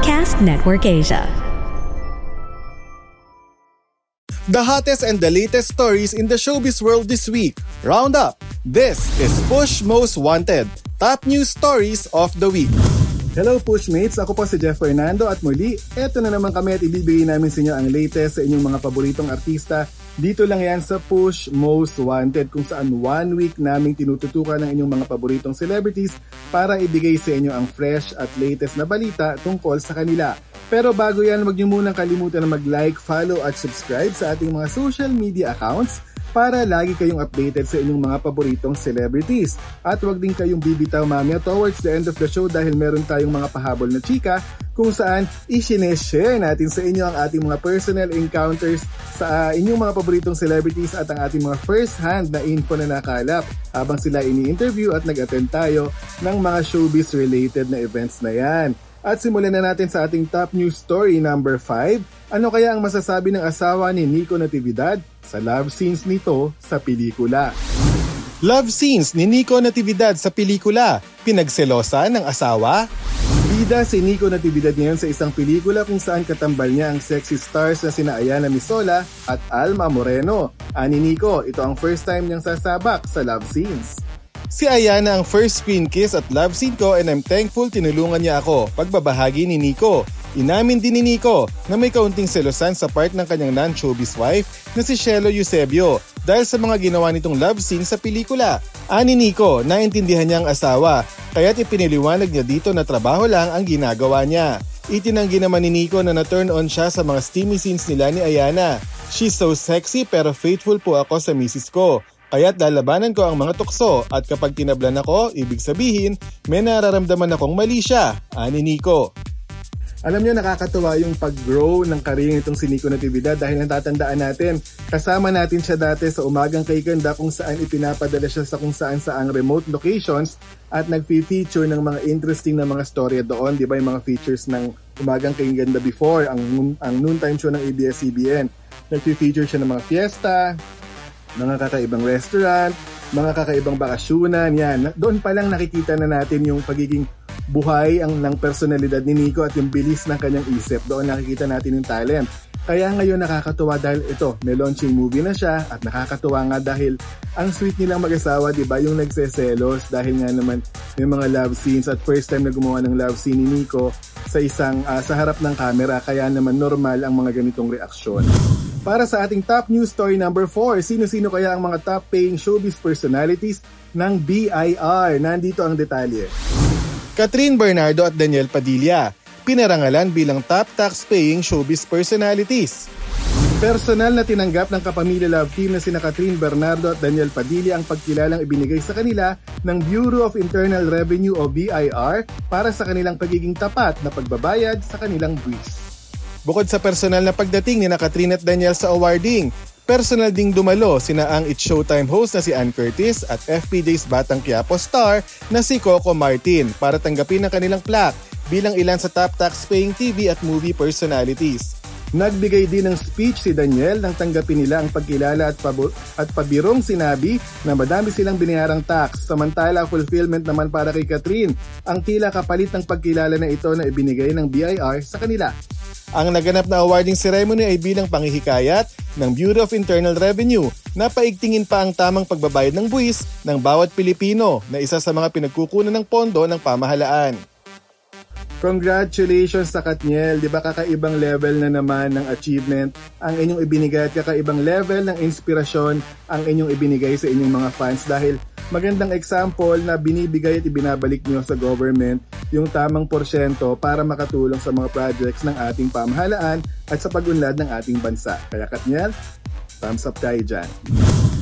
Podcast Network Asia. The hottest and the latest stories in the showbiz world this week. Roundup. This is Push Most Wanted. Top news stories of the week. Hello Pushmates! Ako po si Jeff Fernando at muli, eto na naman kami at ibibigay namin sa inyo ang latest sa inyong mga paboritong artista. Dito lang yan sa Push Most Wanted kung saan one week naming tinututukan ng inyong mga paboritong celebrities para ibigay sa inyo ang fresh at latest na balita tungkol sa kanila. Pero bago yan, huwag niyo munang kalimutan na mag-like, follow at subscribe sa ating mga social media accounts para lagi kayong updated sa inyong mga paboritong celebrities. At huwag din kayong bibitaw mamaya towards the end of the show dahil meron tayong mga pahabol na chika kung saan isineshare natin sa inyo ang ating mga personal encounters sa uh, inyong mga paboritong celebrities at ang ating mga first hand na info na nakalap habang sila ini-interview at nag-attend tayo ng mga showbiz related na events na yan. At simulan na natin sa ating top news story number 5. Ano kaya ang masasabi ng asawa ni Nico Natividad sa love scenes nito sa pelikula? Love scenes ni Nico Natividad sa pelikula. Pinagselosa ng asawa? Bida si Nico Natividad ngayon sa isang pelikula kung saan katambal niya ang sexy stars na sina Ayana Misola at Alma Moreno. Ani Nico, ito ang first time niyang sasabak sa love scenes. Si Ayana ang first screen kiss at love scene ko and I'm thankful tinulungan niya ako pagbabahagi ni Nico. Inamin din ni Nico na may kaunting selosan sa part ng kanyang non-showbiz wife na si Shelo Eusebio dahil sa mga ginawa nitong love scene sa pelikula. Ani Nico, naintindihan niya ang asawa kaya't ipiniliwanag niya dito na trabaho lang ang ginagawa niya. Itinanggi naman ni Nico na na-turn on siya sa mga steamy scenes nila ni Ayana. She's so sexy pero faithful po ako sa misis ko. Kaya't lalabanan ko ang mga tukso at kapag tinablan ako, ibig sabihin, may nararamdaman akong mali siya, ani Nico. Alam niyo nakakatuwa yung pag-grow ng career nitong si Nico Natividad dahil natatandaan natin, kasama natin siya dati sa Umagang Kay Ganda kung saan ipinapadala siya sa kung saan saang remote locations at nag-feature ng mga interesting na mga storya doon, di ba yung mga features ng Umagang Kay Ganda before, ang, ang noontime show ng ABS-CBN. Nag-feature siya ng mga fiesta, mga kakaibang restaurant, mga kakaibang bakasyunan, yan. Doon pa lang nakikita na natin yung pagiging buhay ang ng personalidad ni Nico at yung bilis ng kanyang isip. Doon nakikita natin yung talent. Kaya ngayon nakakatuwa dahil ito, may launching movie na siya at nakakatuwa nga dahil ang sweet nilang mag-asawa, di ba, yung nagseselos dahil nga naman may mga love scenes at first time na gumawa ng love scene ni Nico sa isang uh, sa harap ng camera kaya naman normal ang mga ganitong reaksyon. Para sa ating top news story number 4, sino-sino kaya ang mga top paying showbiz personalities ng BIR? Nandito ang detalye. Catherine Bernardo at Daniel Padilla, pinarangalan bilang top tax paying showbiz personalities. Personal na tinanggap ng kapamilya love team na sina Catherine Bernardo at Daniel Padilla ang pagkilalang ibinigay sa kanila ng Bureau of Internal Revenue o BIR para sa kanilang pagiging tapat na pagbabayad sa kanilang buwis. Bukod sa personal na pagdating ni na Catherine at Daniel sa awarding, personal ding dumalo sina ang It's Showtime host na si Ann Curtis at FPJ's Batang Quiapo star na si Coco Martin para tanggapin ang kanilang plaque bilang ilan sa top tax-paying TV at movie personalities. Nagbigay din ng speech si Daniel nang tanggapin nila ang pagkilala at, pabo- at pabirong sinabi na madami silang binayarang tax samantala fulfillment naman para kay Catherine ang tila kapalit ng pagkilala na ito na ibinigay ng BIR sa kanila. Ang naganap na awarding ceremony ay bilang panghihikayat ng Bureau of Internal Revenue na paigtingin pa ang tamang pagbabayad ng buwis ng bawat Pilipino na isa sa mga pinagkukunan ng pondo ng pamahalaan. Congratulations sa Katniel, 'di ba kakaibang level na naman ng achievement ang inyong ibinigay at kakaibang level ng inspirasyon ang inyong ibinigay sa inyong mga fans dahil magandang example na binibigay at ibinabalik niyo sa government yung tamang porsyento para makatulong sa mga projects ng ating pamahalaan at sa pagunlad ng ating bansa. Kaya Katniel, thumbs up tayo dyan.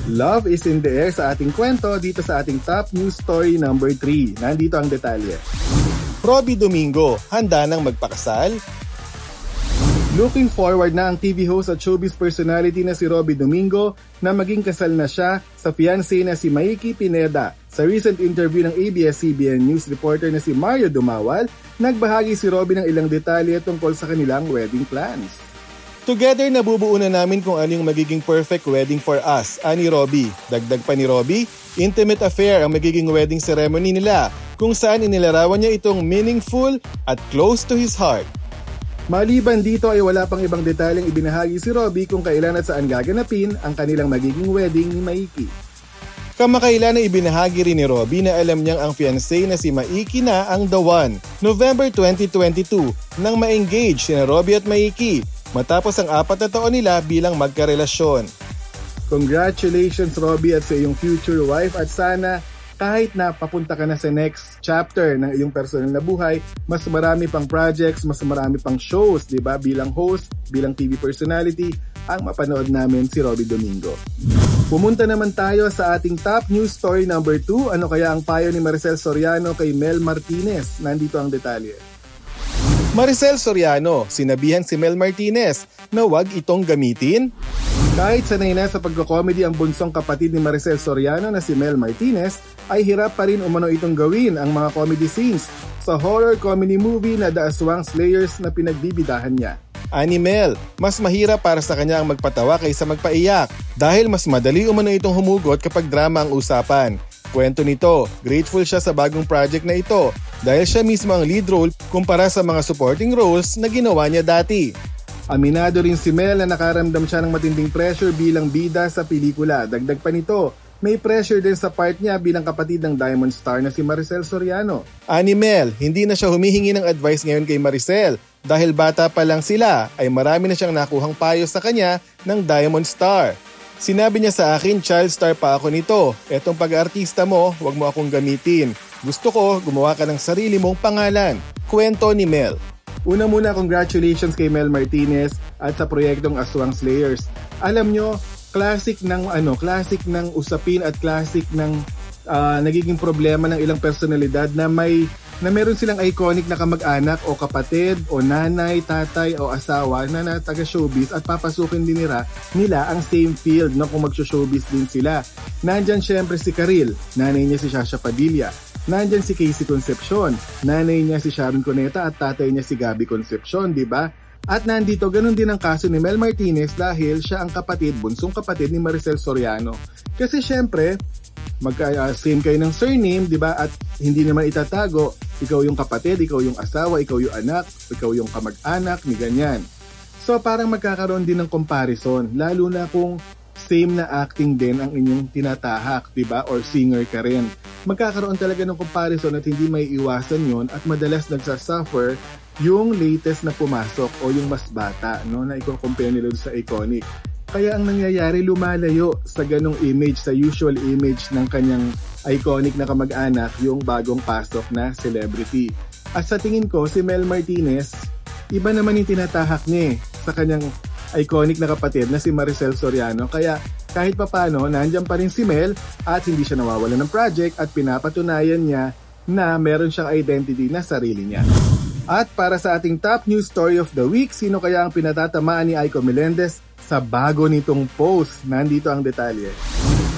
Love is in the air sa ating kwento dito sa ating top news story number 3. Nandito ang detalye. Robbie Domingo, handa nang magpakasal? Looking forward na ang TV host at showbiz personality na si Robbie Domingo na maging kasal na siya sa fiancé na si Maiki Pineda. Sa recent interview ng ABS-CBN News reporter na si Mario Dumawal, nagbahagi si Robbie ng ilang detalye tungkol sa kanilang wedding plans. Together nabubuo na namin kung ano yung magiging perfect wedding for us, ani Robbie. Dagdag pa ni Robbie, intimate affair ang magiging wedding ceremony nila kung saan inilarawan niya itong meaningful at close to his heart. Maliban dito ay wala pang ibang detalyeng ibinahagi si Robbie kung kailan at saan gaganapin ang kanilang magiging wedding ni Maiki. Kamakailan na ibinahagi rin ni Robbie na alam niyang ang fiancé na si Maiki na ang The One. November 2022 nang ma-engage si Robbie at Maiki matapos ang apat na taon nila bilang magkarelasyon. Congratulations Robbie at sa iyong future wife at sana kahit na papunta ka na sa next chapter ng iyong personal na buhay, mas marami pang projects, mas marami pang shows, di ba? Bilang host, bilang TV personality, ang mapanood namin si Robbie Domingo. Pumunta naman tayo sa ating top news story number 2. Ano kaya ang payo ni Maricel Soriano kay Mel Martinez? Nandito ang detalye. Maricel Soriano, sinabihan si Mel Martinez na wag itong gamitin? Kahit sanay na sa pagko-comedy ang bunsong kapatid ni Maricel Soriano na si Mel Martinez, ay hirap pa rin umano itong gawin ang mga comedy scenes sa horror comedy movie na The Aswang Slayers na pinagbibidahan niya. Animel, mas mahirap para sa kanya ang magpatawa kaysa magpaiyak dahil mas madali umano itong humugot kapag drama ang usapan. Kwento nito, grateful siya sa bagong project na ito dahil siya mismo ang lead role kumpara sa mga supporting roles na ginawa niya dati. Aminado rin si Mel na nakaramdam siya ng matinding pressure bilang bida sa pelikula. Dagdag pa nito, may pressure din sa part niya bilang kapatid ng Diamond Star na si Maricel Soriano. Ani Mel, hindi na siya humihingi ng advice ngayon kay Maricel dahil bata pa lang sila ay marami na siyang nakuhang payo sa kanya ng Diamond Star. Sinabi niya sa akin, child star pa ako nito. Etong pag-artista mo, wag mo akong gamitin. Gusto ko, gumawa ka ng sarili mong pangalan. Kwento ni Mel. Una muna, congratulations kay Mel Martinez at sa proyektong Aswang Slayers. Alam nyo, classic ng ano, classic ng usapin at classic ng uh, nagiging problema ng ilang personalidad na may na meron silang iconic na kamag-anak o kapatid o nanay, tatay o asawa na na taga showbiz at papasukin din nila, nila ang same field no, kung mag-showbiz din sila. Nandyan syempre si Karil, nanay niya si Shasha Padilla. Nandyan si Casey Concepcion, nanay niya si Sharon Cuneta at tatay niya si Gabby Concepcion, di ba? At nandito, ganun din ang kaso ni Mel Martinez dahil siya ang kapatid, bunsong kapatid ni Maricel Soriano. Kasi syempre, mag uh, same kayo ng surname, di ba? At hindi naman itatago, ikaw yung kapatid, ikaw yung asawa, ikaw yung anak, ikaw yung kamag-anak, ni ganyan. So parang magkakaroon din ng comparison, lalo na kung same na acting din ang inyong tinatahak, di ba? Or singer ka rin. Magkakaroon talaga ng comparison at hindi may iwasan yon at madalas nagsasuffer yung latest na pumasok o yung mas bata no na i-compare nila sa iconic. Kaya ang nangyayari lumalayo sa ganong image, sa usual image ng kanyang iconic na kamag-anak, yung bagong pasok na celebrity. At sa tingin ko, si Mel Martinez, iba naman yung tinatahak niya eh, sa kanyang iconic na kapatid na si Maricel Soriano. Kaya kahit papano, nandyan pa rin si Mel at hindi siya nawawala ng project at pinapatunayan niya na meron siyang identity na sarili niya. At para sa ating top news story of the week, sino kaya ang pinatatamaan ni Aiko Melendez sa bago nitong post? Nandito ang detalye.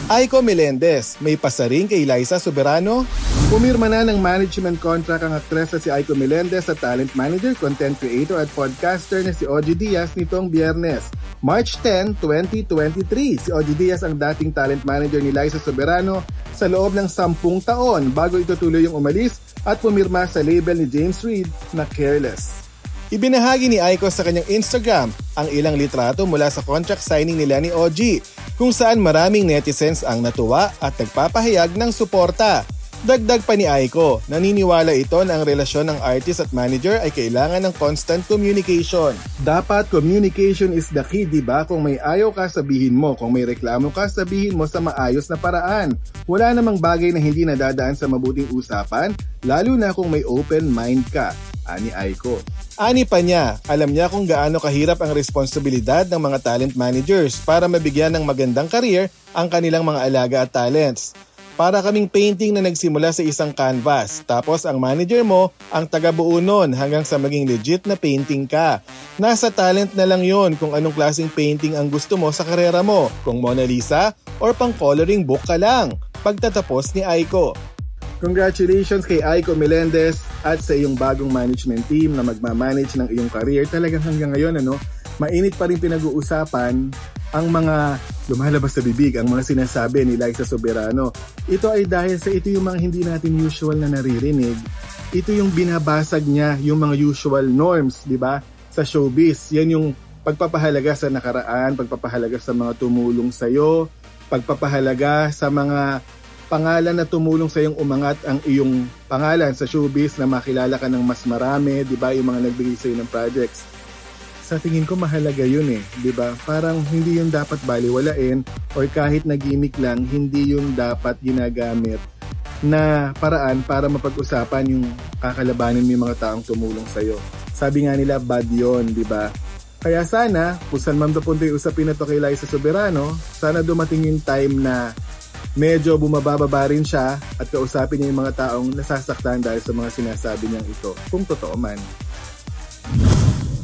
Aiko Melendez, may pasaring kay Liza Soberano? Pumirma na ng management contract ang aktres na si Aiko Melendez sa talent manager, content creator at podcaster na si Oji Diaz nitong biyernes. March 10, 2023, si Oji Diaz ang dating talent manager ni Liza Soberano sa loob ng 10 taon bago ito tuloy yung umalis at pumirma sa label ni James Reid na Careless. Ibinahagi ni Aiko sa kanyang Instagram ang ilang litrato mula sa contract signing nila ni OG kung saan maraming netizens ang natuwa at nagpapahayag ng suporta. Dagdag pa ni Aiko, naniniwala ito na ang relasyon ng artist at manager ay kailangan ng constant communication. Dapat communication is the key, di ba? Kung may ayaw ka, sabihin mo. Kung may reklamo ka, sabihin mo sa maayos na paraan. Wala namang bagay na hindi nadadaan sa mabuting usapan, lalo na kung may open mind ka. Ani Aiko. Ani pa niya, alam niya kung gaano kahirap ang responsibilidad ng mga talent managers para mabigyan ng magandang career ang kanilang mga alaga at talents. Para kaming painting na nagsimula sa isang canvas. Tapos ang manager mo ang taga-buo nun hanggang sa maging legit na painting ka. Nasa talent na lang yon kung anong klaseng painting ang gusto mo sa karera mo. Kung Mona Lisa or pang coloring book ka lang. Pagtatapos ni Aiko. Congratulations kay Aiko Melendez at sa iyong bagong management team na magmamanage ng iyong career. Talagang hanggang ngayon, ano, mainit pa rin pinag-uusapan ang mga lumalabas sa bibig, ang mga sinasabi ni Liza Soberano. Ito ay dahil sa ito yung mga hindi natin usual na naririnig. Ito yung binabasag niya, yung mga usual norms, di ba? sa showbiz. Yan yung pagpapahalaga sa nakaraan, pagpapahalaga sa mga tumulong sa'yo, pagpapahalaga sa mga pangalan na tumulong sa iyong umangat ang iyong pangalan sa showbiz na makilala ka ng mas marami, di ba, yung mga nagbigay sa ng projects. Sa tingin ko mahalaga yun eh, di ba? Parang hindi yun dapat baliwalain or kahit na gimmick lang, hindi yun dapat ginagamit na paraan para mapag-usapan yung kakalabanin mo yung mga taong tumulong sa'yo. Sabi nga nila, bad yun, di ba? Kaya sana, kung saan man dapunta yung usapin na to kay Liza Soberano, sana dumating yung time na medyo bumababa rin siya at kausapin niya yung mga taong nasasaktan dahil sa mga sinasabi niyang ito, kung totoo man.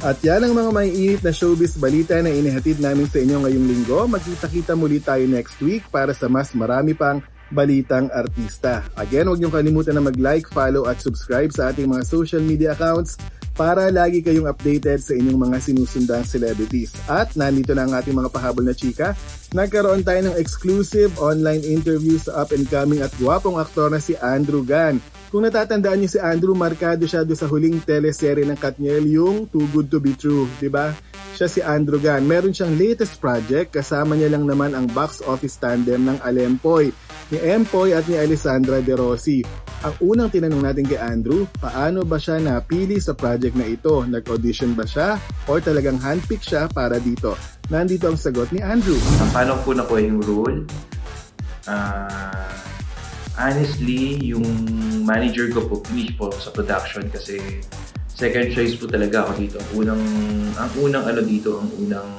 At yan ang mga maiinit na showbiz balita na inihatid namin sa inyo ngayong linggo. Magkita-kita muli tayo next week para sa mas marami pang balitang artista. Again, huwag niyong kalimutan na mag-like, follow at subscribe sa ating mga social media accounts para lagi kayong updated sa inyong mga sinusundang celebrities. At nandito na ang ating mga pahabol na chika. Nagkaroon tayo ng exclusive online interview sa up-and-coming at guwapong aktor na si Andrew Gan. Kung natatandaan niyo si Andrew, markado siya doon sa huling teleserye ng Katniel, yung Too Good To Be True, di ba? Siya si Andrew Gan. Meron siyang latest project, kasama niya lang naman ang box office tandem ng Alempoy, ni Empoy at ni Alessandra De Rossi. Ang unang tinanong natin kay Andrew, paano ba siya napili sa project na ito? Nag-audition ba siya? Or talagang handpick siya para dito? Nandito ang sagot ni Andrew. Paano po na po yung role? Uh, honestly, yung manager ko po, finish po sa production kasi second choice po talaga ako dito. Ang unang, ang unang ano dito, ang unang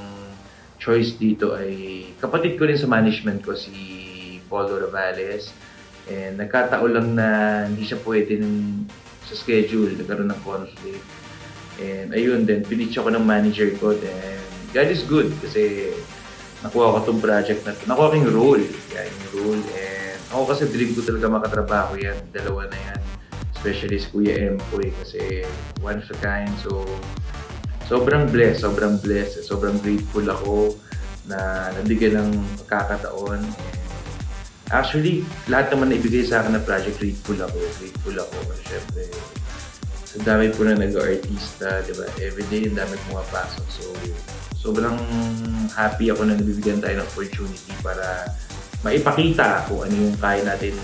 choice dito ay kapatid ko rin sa management ko si Paulo Ravales And nagkataon lang na hindi siya pwede ng, sa schedule, nagkaroon ng conflict. And ayun din, pinitch ako ng manager ko. Then, God is good kasi nakuha ko tong project na to. Nakuha ko yung role. Yeah, yung role. And ako kasi dream ko talaga makatrabaho yan. Dalawa na yan. Especially si Kuya Empoy kasi one of a kind. So, sobrang blessed, sobrang blessed. Sobrang grateful ako na nabigyan ng pagkakataon. And Actually, lahat naman na ibigay sa akin na project, grateful ako. Grateful ako. Siyempre, sa dami po na nag-artista, di ba? Everyday, ang dami pumapasok. So, sobrang happy ako na nabibigyan tayo ng opportunity para maipakita kung ano yung kaya natin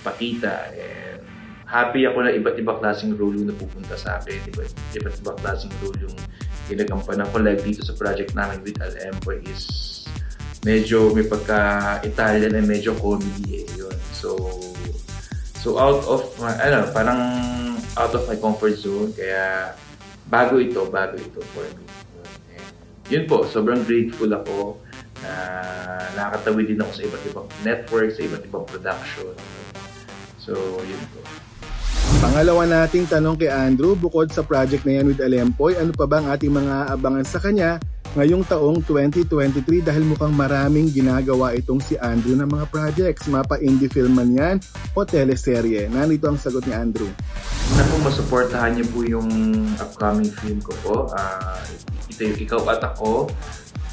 ipakita. And happy ako na iba't ibang klaseng role yung napupunta sa akin. Diba? Iba't ibang klaseng role yung ginagampanan ko. Like dito sa project namin with LM is medyo may pagka-Italian and medyo comedy eh, yun. So, so out of, ano, parang out of my comfort zone, kaya bago ito, bago ito for me. And yun po, sobrang grateful ako na nakakatawi din ako sa iba't ibang network, sa iba't ibang production. So, yun po. Pangalawa nating tanong kay Andrew, bukod sa project na yan with Alempoy, ano pa ba ang ating mga abangan sa kanya ngayong taong 2023 dahil mukhang maraming ginagawa itong si Andrew ng mga projects, mapa indie film man yan o teleserye. Nandito ang sagot ni Andrew. Sana po masuportahan niyo po yung upcoming film ko po. Uh, ito yung Ikaw at Ako.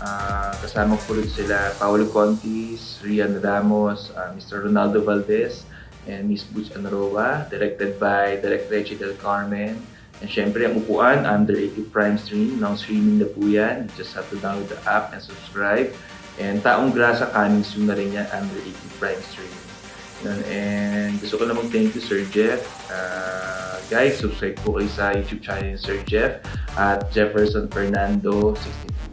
Uh, kasama po rin sila Paolo Contis, Rian Ramos, uh, ah, Mr. Ronaldo Valdez, and Miss Butch Anroa, directed by Direct Reggie Del Carmen. And syempre, ang upuan, under 80 Prime Stream. Now streaming na po yan. Just have to download the app and subscribe. And Taong Grasa, coming soon na rin yan, under 80 Prime Stream. Yun. And gusto ko na mag-thank you, Sir Jeff. Uh, guys, subscribe po kayo sa YouTube channel ni Sir Jeff at Jefferson Fernando 62.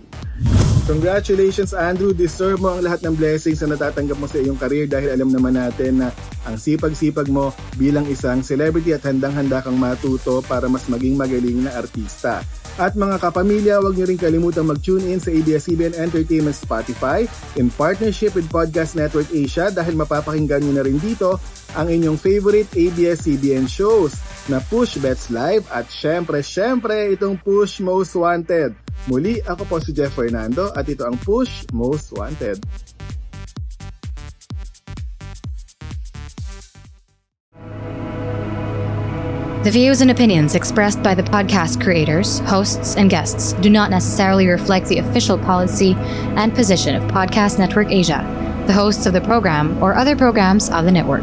Congratulations Andrew, deserve mo ang lahat ng blessings na natatanggap mo sa iyong career dahil alam naman natin na ang sipag-sipag mo bilang isang celebrity at handang-handa kang matuto para mas maging magaling na artista. At mga kapamilya, huwag niyo rin kalimutang mag-tune in sa ABS-CBN Entertainment Spotify in partnership with Podcast Network Asia dahil mapapakinggan niyo na rin dito ang inyong favorite ABS-CBN shows na Push Bets Live at syempre, syempre itong Push Most Wanted. Muli, ako po si Jeff Fernando at ito ang Push Most Wanted. The views and opinions expressed by the podcast creators, hosts, and guests do not necessarily reflect the official policy and position of Podcast Network Asia, the hosts of the program, or other programs of the network.